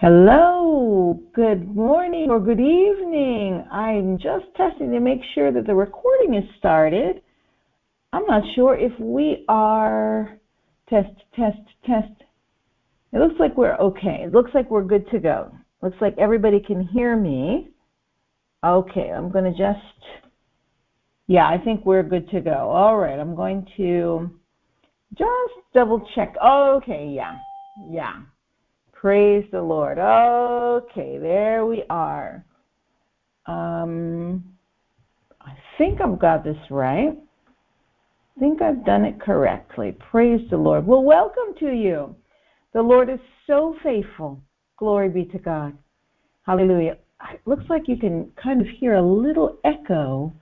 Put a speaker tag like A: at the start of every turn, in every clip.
A: Hello, good morning or good evening. I'm just testing to make sure that the recording is started. I'm not sure if we are test, test, test. It looks like we're okay. It looks like we're good to go. Looks like everybody can hear me. Okay, I'm going to just, yeah, I think we're good to go. All right, I'm going to just double check. Okay, yeah, yeah. Praise the Lord. Okay, there we are. Um, I think I've got this right. I think I've done it correctly. Praise the Lord. Well, welcome to you. The Lord is so faithful. Glory be to God. Hallelujah. It looks like you can kind of hear a little echo.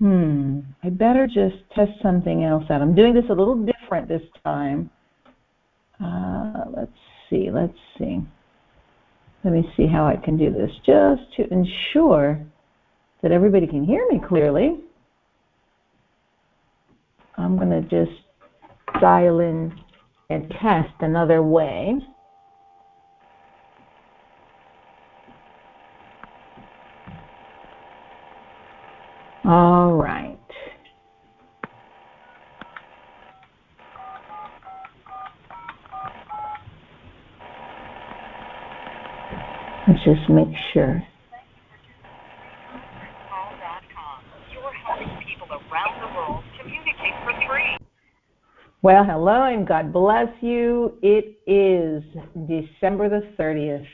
A: Hmm, I better just test something else out. I'm doing this a little different this time. Uh, let's see, let's see. Let me see how I can do this just to ensure that everybody can hear me clearly. I'm going to just dial in and test another way. All right. Let's just make sure. Well, hello and God bless you. It is December the 30th,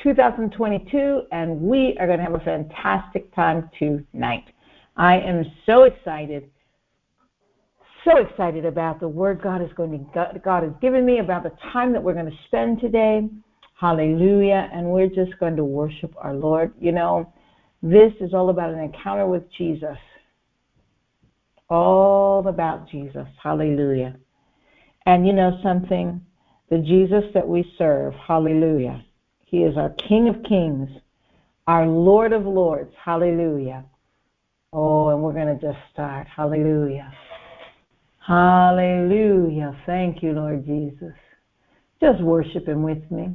A: 2022, and we are going to have a fantastic time tonight. I am so excited, so excited about the word God is going to God has given me about the time that we're going to spend today. Hallelujah. And we're just going to worship our Lord. You know, this is all about an encounter with Jesus. All about Jesus. Hallelujah. And you know something? The Jesus that we serve, hallelujah. He is our King of Kings, our Lord of Lords, hallelujah. Oh, and we're going to just start, hallelujah. Hallelujah. Thank you, Lord Jesus. Just worship Him with me.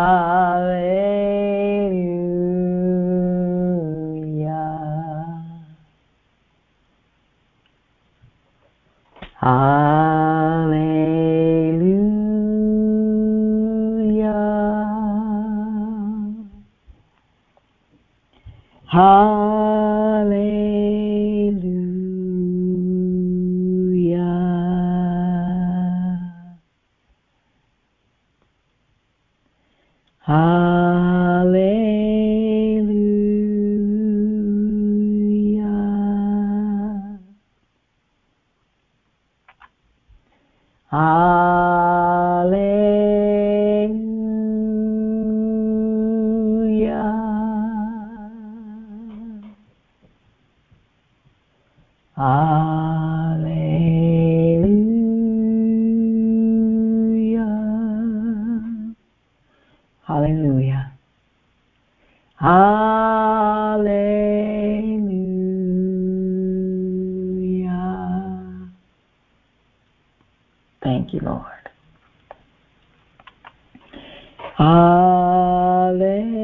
A: Hallelujah. Thank you, Lord. Hallelujah.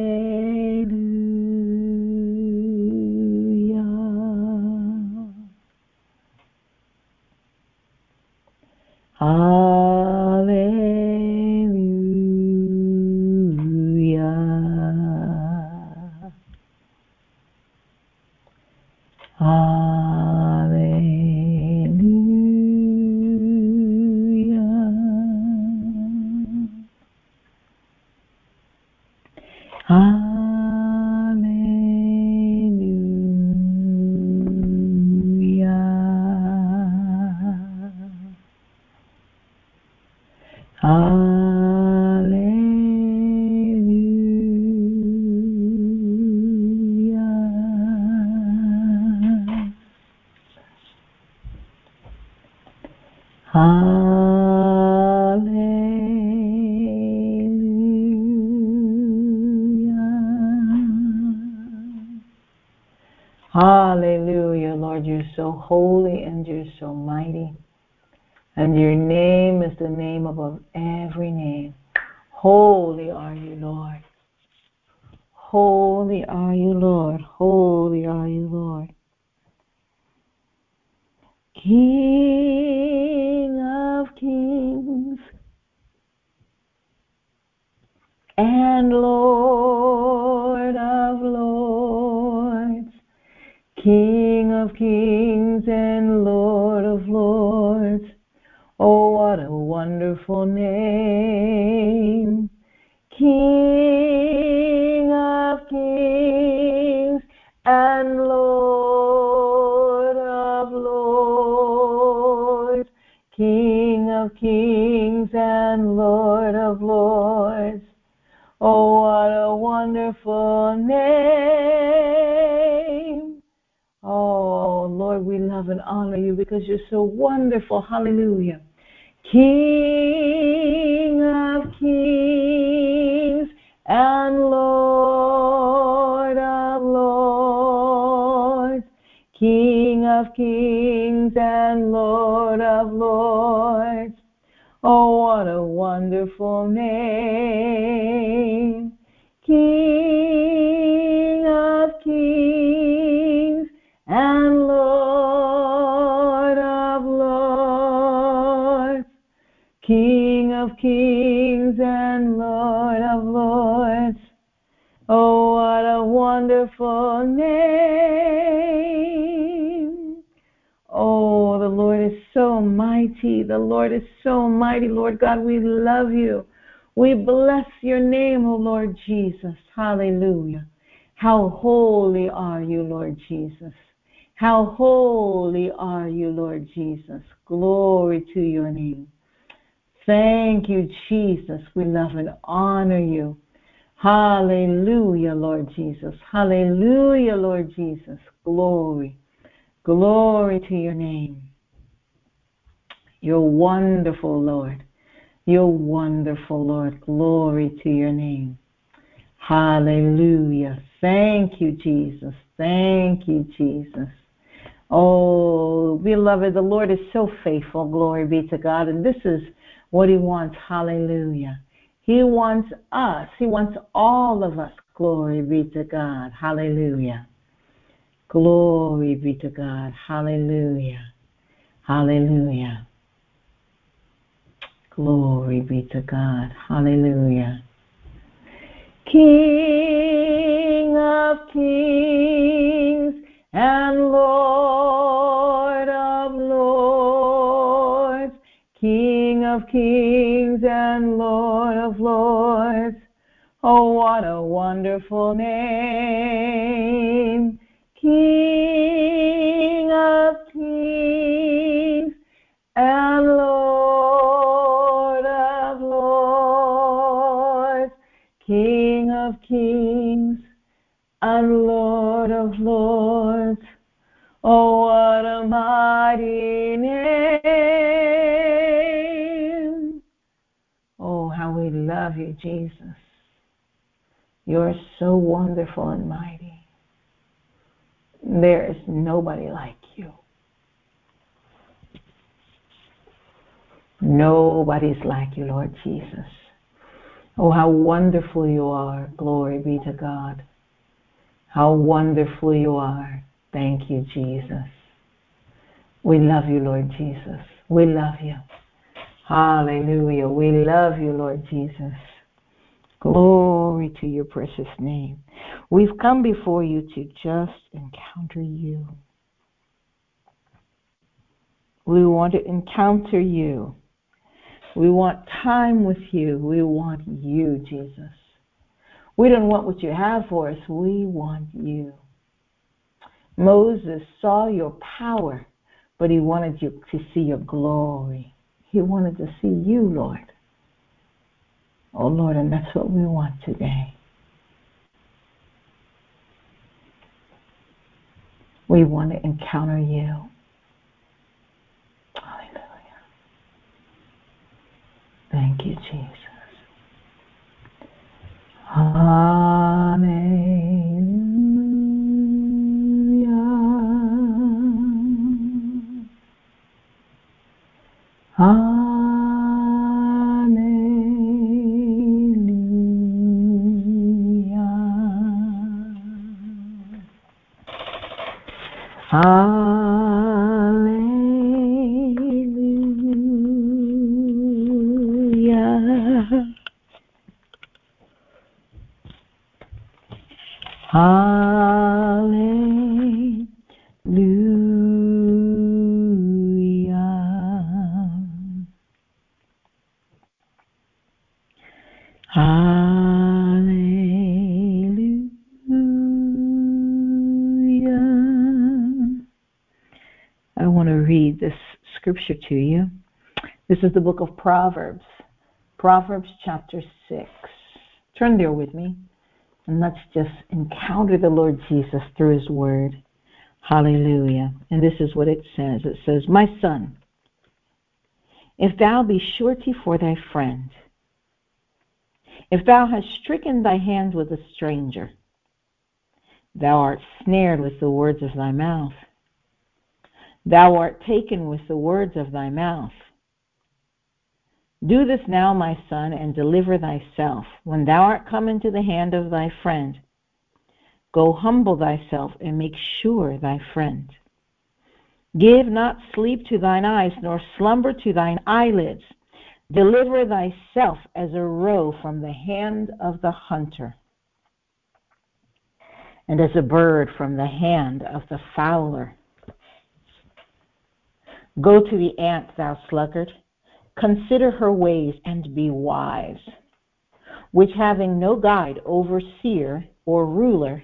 A: Holy and you're so mighty. And your name is the name above every name. Holy are you, Lord. Holy are you, Lord. Holy are you, Lord. King of kings and Lord King of kings and Lord of lords. Oh, what a wonderful name. King of kings and Lord of lords, King of kings and Lord of lords. Oh, what a wonderful name. Love and honor you because you're so wonderful. Hallelujah. King of kings and Lord of lords, King of kings and Lord of lords. Oh, what a wonderful name. King kings and Lord of lords. Oh, what a wonderful name. Oh, the Lord is so mighty. The Lord is so mighty. Lord God, we love you. We bless your name, O Lord Jesus. Hallelujah. How holy are you, Lord Jesus. How holy are you, Lord Jesus. Glory to your name. Thank you, Jesus. We love and honor you. Hallelujah, Lord Jesus. Hallelujah, Lord Jesus. Glory. Glory to your name. You're wonderful, Lord. You're wonderful, Lord. Glory to your name. Hallelujah. Thank you, Jesus. Thank you, Jesus. Oh, beloved, the Lord is so faithful. Glory be to God. And this is what He wants. Hallelujah. He wants us. He wants all of us. Glory be to God. Hallelujah. Glory be to God. Hallelujah. Hallelujah. Glory be to God. Hallelujah. King of kings and Lord of kings and Lord of lords. Oh, what a wonderful name. King you, Jesus. You're so wonderful and mighty. There is nobody like you. Nobody's like you, Lord Jesus. Oh, how wonderful you are. Glory be to God. How wonderful you are. Thank you, Jesus. We love you, Lord Jesus. We love you. Hallelujah. We love you, Lord Jesus. Glory to your precious name. We've come before you to just encounter you. We want to encounter you. We want time with you. We want you, Jesus. We don't want what you have for us. We want you. Moses saw your power, but he wanted you to see your glory. He wanted to see you, Lord. Oh Lord, and that's what we want today. We want to encounter you. Hallelujah. Thank you, Jesus. Ah. Hallelujah. I want to read this scripture to you. This is the book of Proverbs, Proverbs chapter 6. Turn there with me and let's just encounter the Lord Jesus through his word. Hallelujah. And this is what it says it says, My son, if thou be surety for thy friend, if thou hast stricken thy hand with a stranger, thou art snared with the words of thy mouth. Thou art taken with the words of thy mouth. Do this now, my son, and deliver thyself. When thou art come into the hand of thy friend, go humble thyself and make sure thy friend. Give not sleep to thine eyes, nor slumber to thine eyelids. Deliver thyself as a roe from the hand of the hunter, and as a bird from the hand of the fowler. Go to the ant, thou sluggard, consider her ways and be wise, which having no guide, overseer, or ruler,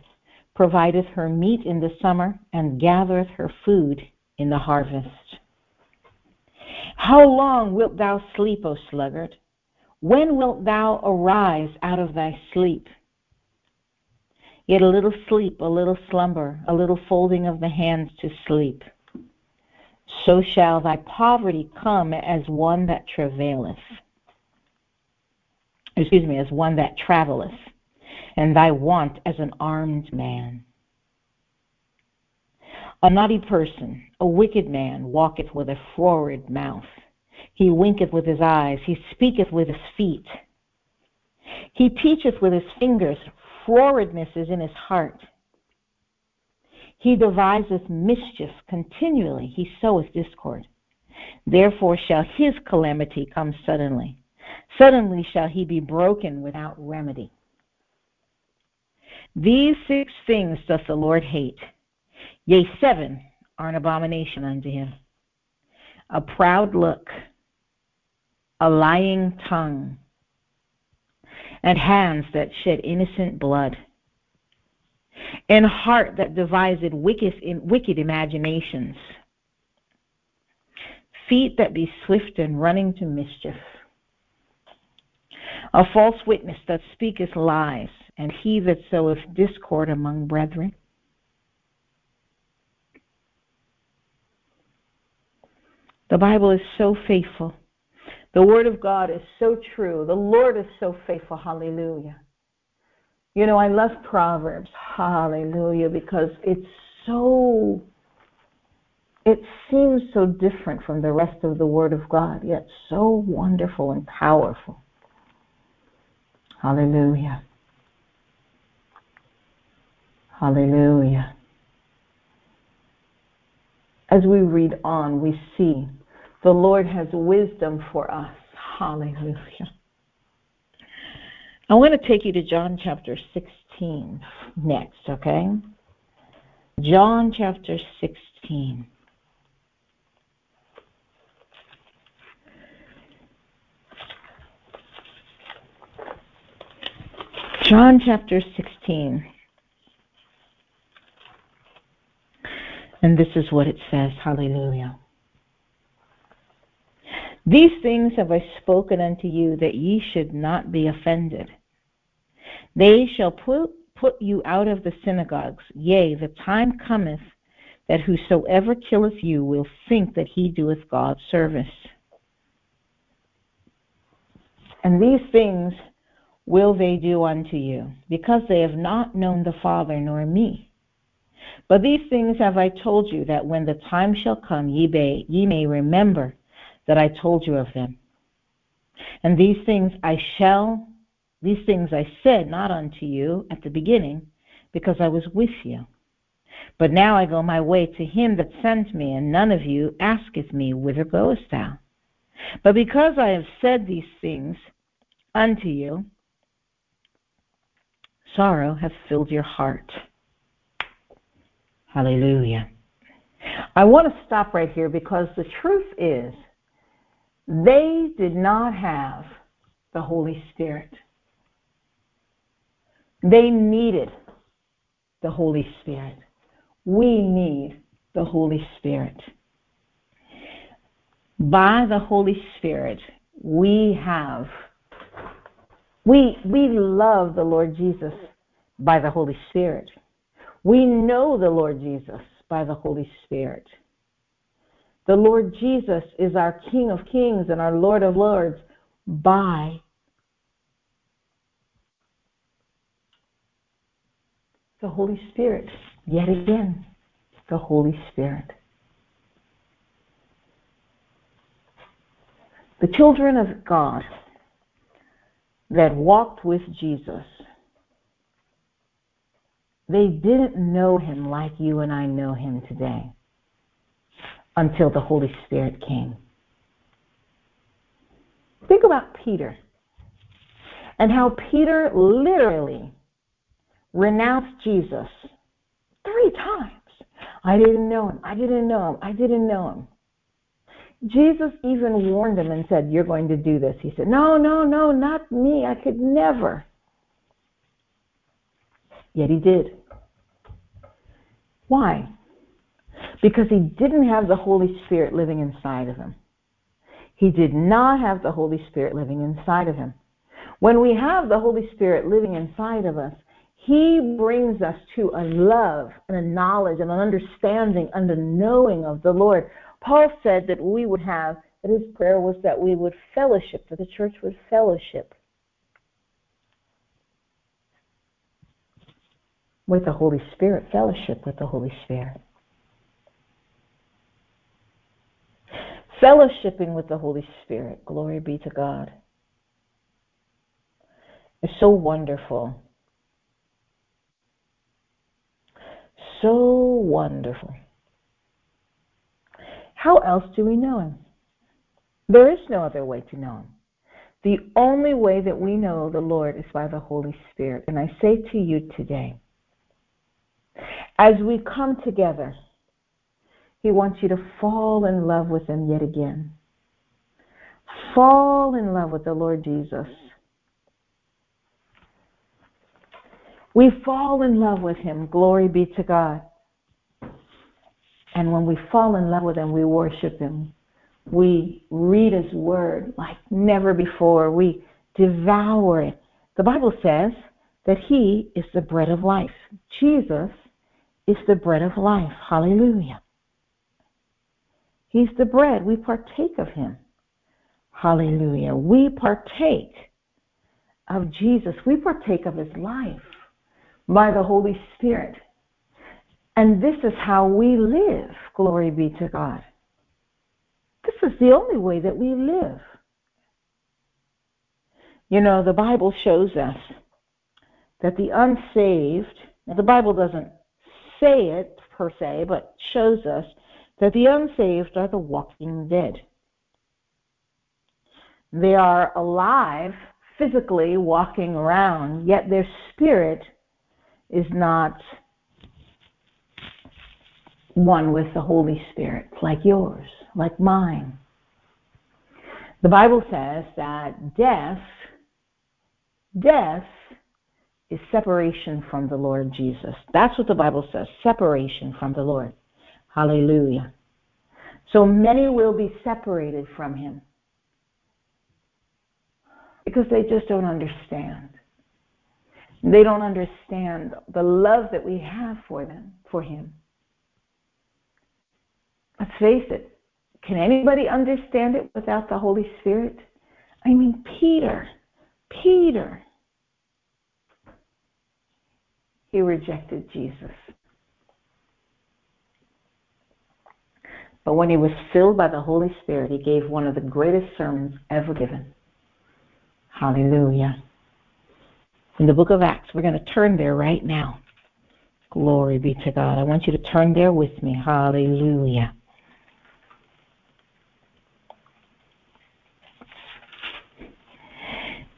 A: provideth her meat in the summer and gathereth her food in the harvest. How long wilt thou sleep, O sluggard? When wilt thou arise out of thy sleep? Yet a little sleep, a little slumber, a little folding of the hands to sleep. So shall thy poverty come as one that travaileth. Excuse me, as one that travelleth, and thy want as an armed man. A naughty person, a wicked man, walketh with a froward mouth. He winketh with his eyes, he speaketh with his feet. He teacheth with his fingers, frowardness is in his heart. He deviseth mischief continually, he soweth discord. Therefore shall his calamity come suddenly. Suddenly shall he be broken without remedy. These six things doth the Lord hate Yea, seven are an abomination unto him. A proud look, a lying tongue, and hands that shed innocent blood, and heart that deviseth wicked, wicked imaginations, feet that be swift in running to mischief, a false witness that speaketh lies, and he that soweth discord among brethren The Bible is so faithful. The Word of God is so true. The Lord is so faithful. Hallelujah. You know, I love Proverbs. Hallelujah. Because it's so, it seems so different from the rest of the Word of God, yet so wonderful and powerful. Hallelujah. Hallelujah. As we read on, we see the Lord has wisdom for us. Hallelujah. I want to take you to John chapter 16 next, okay? John chapter 16. John chapter 16. And this is what it says. Hallelujah. These things have I spoken unto you, that ye should not be offended. They shall put, put you out of the synagogues. Yea, the time cometh that whosoever killeth you will think that he doeth God service. And these things will they do unto you, because they have not known the Father nor me. But these things have I told you, that when the time shall come, ye may, ye may remember that I told you of them. And these things I shall, these things I said not unto you at the beginning, because I was with you. But now I go my way to him that sent me, and none of you asketh me, Whither goest thou? But because I have said these things unto you, sorrow hath filled your heart. Hallelujah. I want to stop right here because the truth is they did not have the Holy Spirit. They needed the Holy Spirit. We need the Holy Spirit. By the Holy Spirit, we have we we love the Lord Jesus by the Holy Spirit. We know the Lord Jesus by the Holy Spirit. The Lord Jesus is our King of Kings and our Lord of Lords by the Holy Spirit. Yet again, the Holy Spirit. The children of God that walked with Jesus, they didn't know him like you and I know him today until the Holy Spirit came. Think about Peter and how Peter literally renounced Jesus three times. I didn't know him. I didn't know him. I didn't know him. Jesus even warned him and said, You're going to do this. He said, No, no, no, not me. I could never. Yet he did. Why? Because he didn't have the Holy Spirit living inside of him. He did not have the Holy Spirit living inside of him. When we have the Holy Spirit living inside of us, he brings us to a love and a knowledge and an understanding and a knowing of the Lord. Paul said that we would have, that his prayer was that we would fellowship, that the church would fellowship with the Holy Spirit, fellowship with the Holy Spirit. Fellowshipping with the Holy Spirit, glory be to God, It's so wonderful. so wonderful. How else do we know Him? There is no other way to know Him. The only way that we know the Lord is by the Holy Spirit. And I say to you today, as we come together, He wants you to fall in love with Him yet again. Fall in love with the Lord Jesus. We fall in love with Him. Glory be to God. And when we fall in love with Him, we worship Him. We read His Word like never before. We devour it. The Bible says that He is the bread of life. Jesus is the bread of life. Hallelujah. He's the bread. We partake of Him. Hallelujah. We partake of Jesus. We partake of His life by the Holy Spirit. And this is how we live. Glory be to God. This is the only way that we live. You know, the Bible shows us that the unsaved, the Bible doesn't say it per se, but shows us that the unsaved are the walking dead. They are alive, physically walking around, yet their spirit is not one with the Holy Spirit, like yours, like mine. The Bible says that death, death is separation from the Lord Jesus. That's what the Bible says, separation from the Lord. Hallelujah. So many will be separated from him because they just don't understand. They don't understand the love that we have for them, for him. Let's face it, can anybody understand it without the Holy Spirit? I mean, Peter, Peter, he rejected Jesus. But when he was filled by the Holy Spirit, he gave one of the greatest sermons ever given. Hallelujah. In the book of Acts, we're going to turn there right now. Glory be to God. I want you to turn there with me. Hallelujah.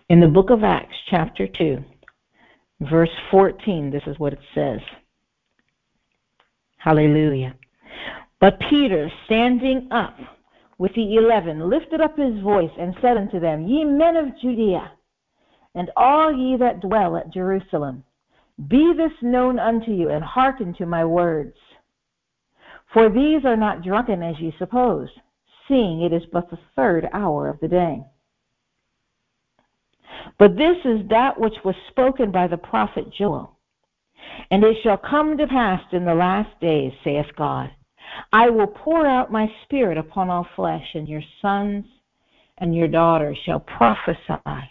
A: In the book of Acts, chapter 2, verse 14, this is what it says. Hallelujah. But Peter, standing up with the eleven, lifted up his voice and said unto them, Ye men of Judea, and all ye that dwell at Jerusalem, be this known unto you, and hearken to my words. For these are not drunken as ye suppose, seeing it is but the third hour of the day. But this is that which was spoken by the prophet Joel. And it shall come to pass in the last days, saith God, I will pour out my spirit upon all flesh, and your sons and your daughters shall prophesy,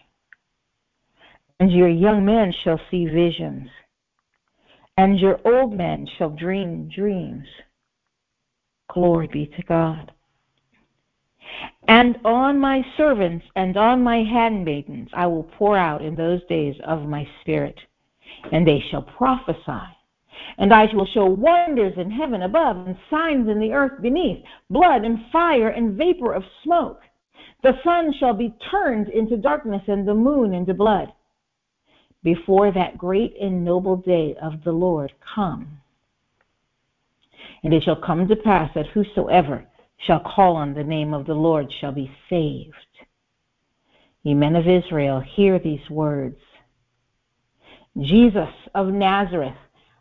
A: and your young men shall see visions, and your old men shall dream dreams. Glory be to God. And on my servants and on my handmaidens I will pour out in those days of my spirit, and they shall prophesy. And I will show wonders in heaven above and signs in the earth beneath, blood and fire and vapor of smoke. The sun shall be turned into darkness and the moon into blood before that great and noble day of the Lord come. And it shall come to pass that whosoever shall call on the name of the Lord shall be saved. Ye men of Israel, hear these words. Jesus of Nazareth,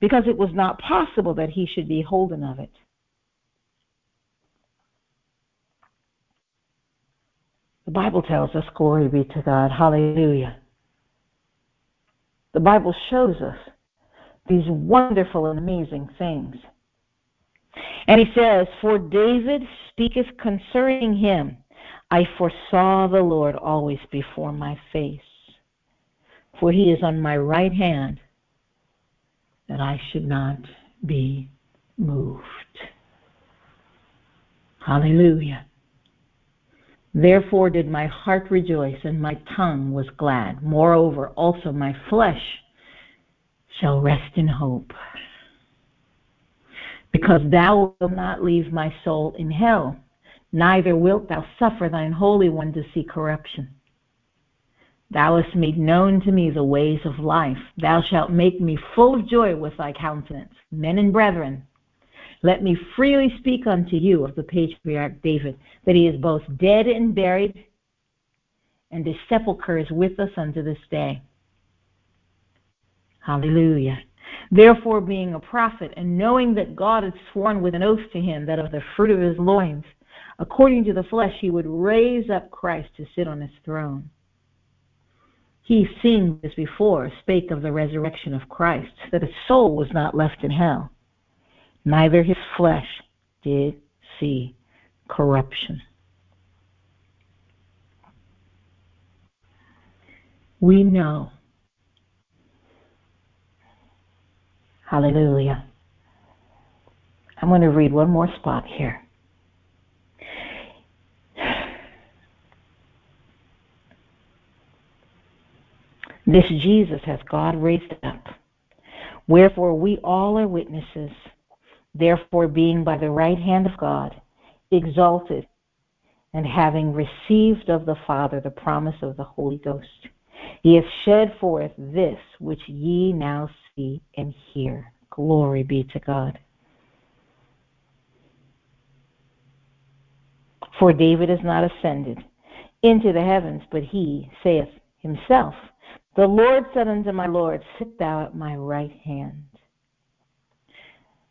A: because it was not possible that he should be holden of it. The Bible tells us, glory be to God, hallelujah. The Bible shows us these wonderful and amazing things. And he says, For David speaketh concerning him, I foresaw the Lord always before my face. For he is on my right hand, that I should not be moved. Hallelujah. Therefore did my heart rejoice, and my tongue was glad. Moreover, also my flesh shall rest in hope. Because thou wilt not leave my soul in hell, neither wilt thou suffer thine Holy One to see corruption. Thou hast made known to me the ways of life. Thou shalt make me full of joy with thy countenance. Men and brethren, let me freely speak unto you of the patriarch David, that he is both dead and buried, and his sepulchre is with us unto this day. Hallelujah. Therefore, being a prophet, and knowing that God had sworn with an oath to him that of the fruit of his loins, according to the flesh, he would raise up Christ to sit on his throne. He, seeing this before, spake of the resurrection of Christ, that his soul was not left in hell neither his flesh did see corruption. We know. Hallelujah. I'm going to read one more spot here. This Jesus has God raised up. Wherefore we all are witnesses. Therefore, being by the right hand of God, exalted, and having received of the Father the promise of the Holy Ghost, he hath shed forth this which ye now see and hear. Glory be to God. For David is not ascended into the heavens, but he saith himself, The Lord said unto my Lord, Sit thou at my right hand.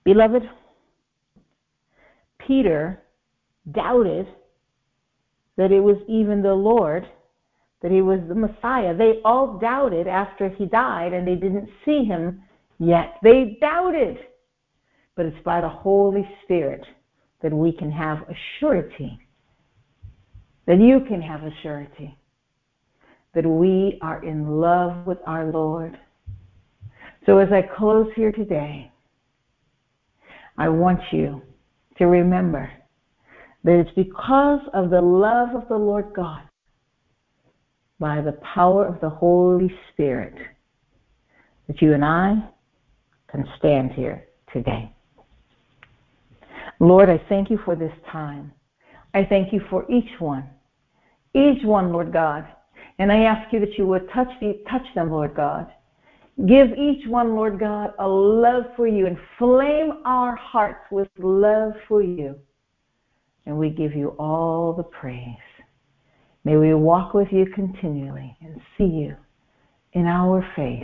A: Beloved, Peter doubted that it was even the Lord, that he was the Messiah. They all doubted after he died and they didn't see him yet. They doubted. But it's by the Holy Spirit that we can have a surety, that you can have a surety, that we are in love with our Lord. So as I close here today, I want you to remember that it's because of the love of the Lord God, by the power of the Holy Spirit, that you and I can stand here today. Lord, I thank you for this time. I thank you for each one, each one, Lord God. And I ask you that you would touch, the, touch them, Lord God. Give each one, Lord God, a love for you. Inflame our hearts with love for you. And we give you all the praise. May we walk with you continually and see you in our face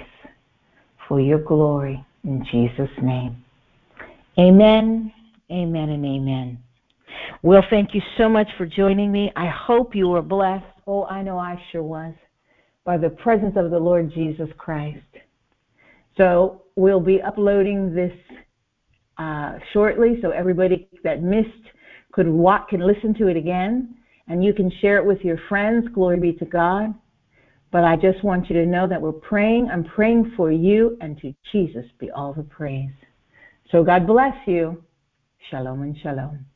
A: for your glory in Jesus' name. Amen, amen, and amen. Well, thank you so much for joining me. I hope you were blessed. Oh, I know I sure was by the presence of the Lord Jesus Christ. So we'll be uploading this uh, shortly, so everybody that missed could walk, can listen to it again, and you can share it with your friends. Glory be to God. But I just want you to know that we're praying. I'm praying for you, and to Jesus be all the praise. So God bless you. Shalom and shalom.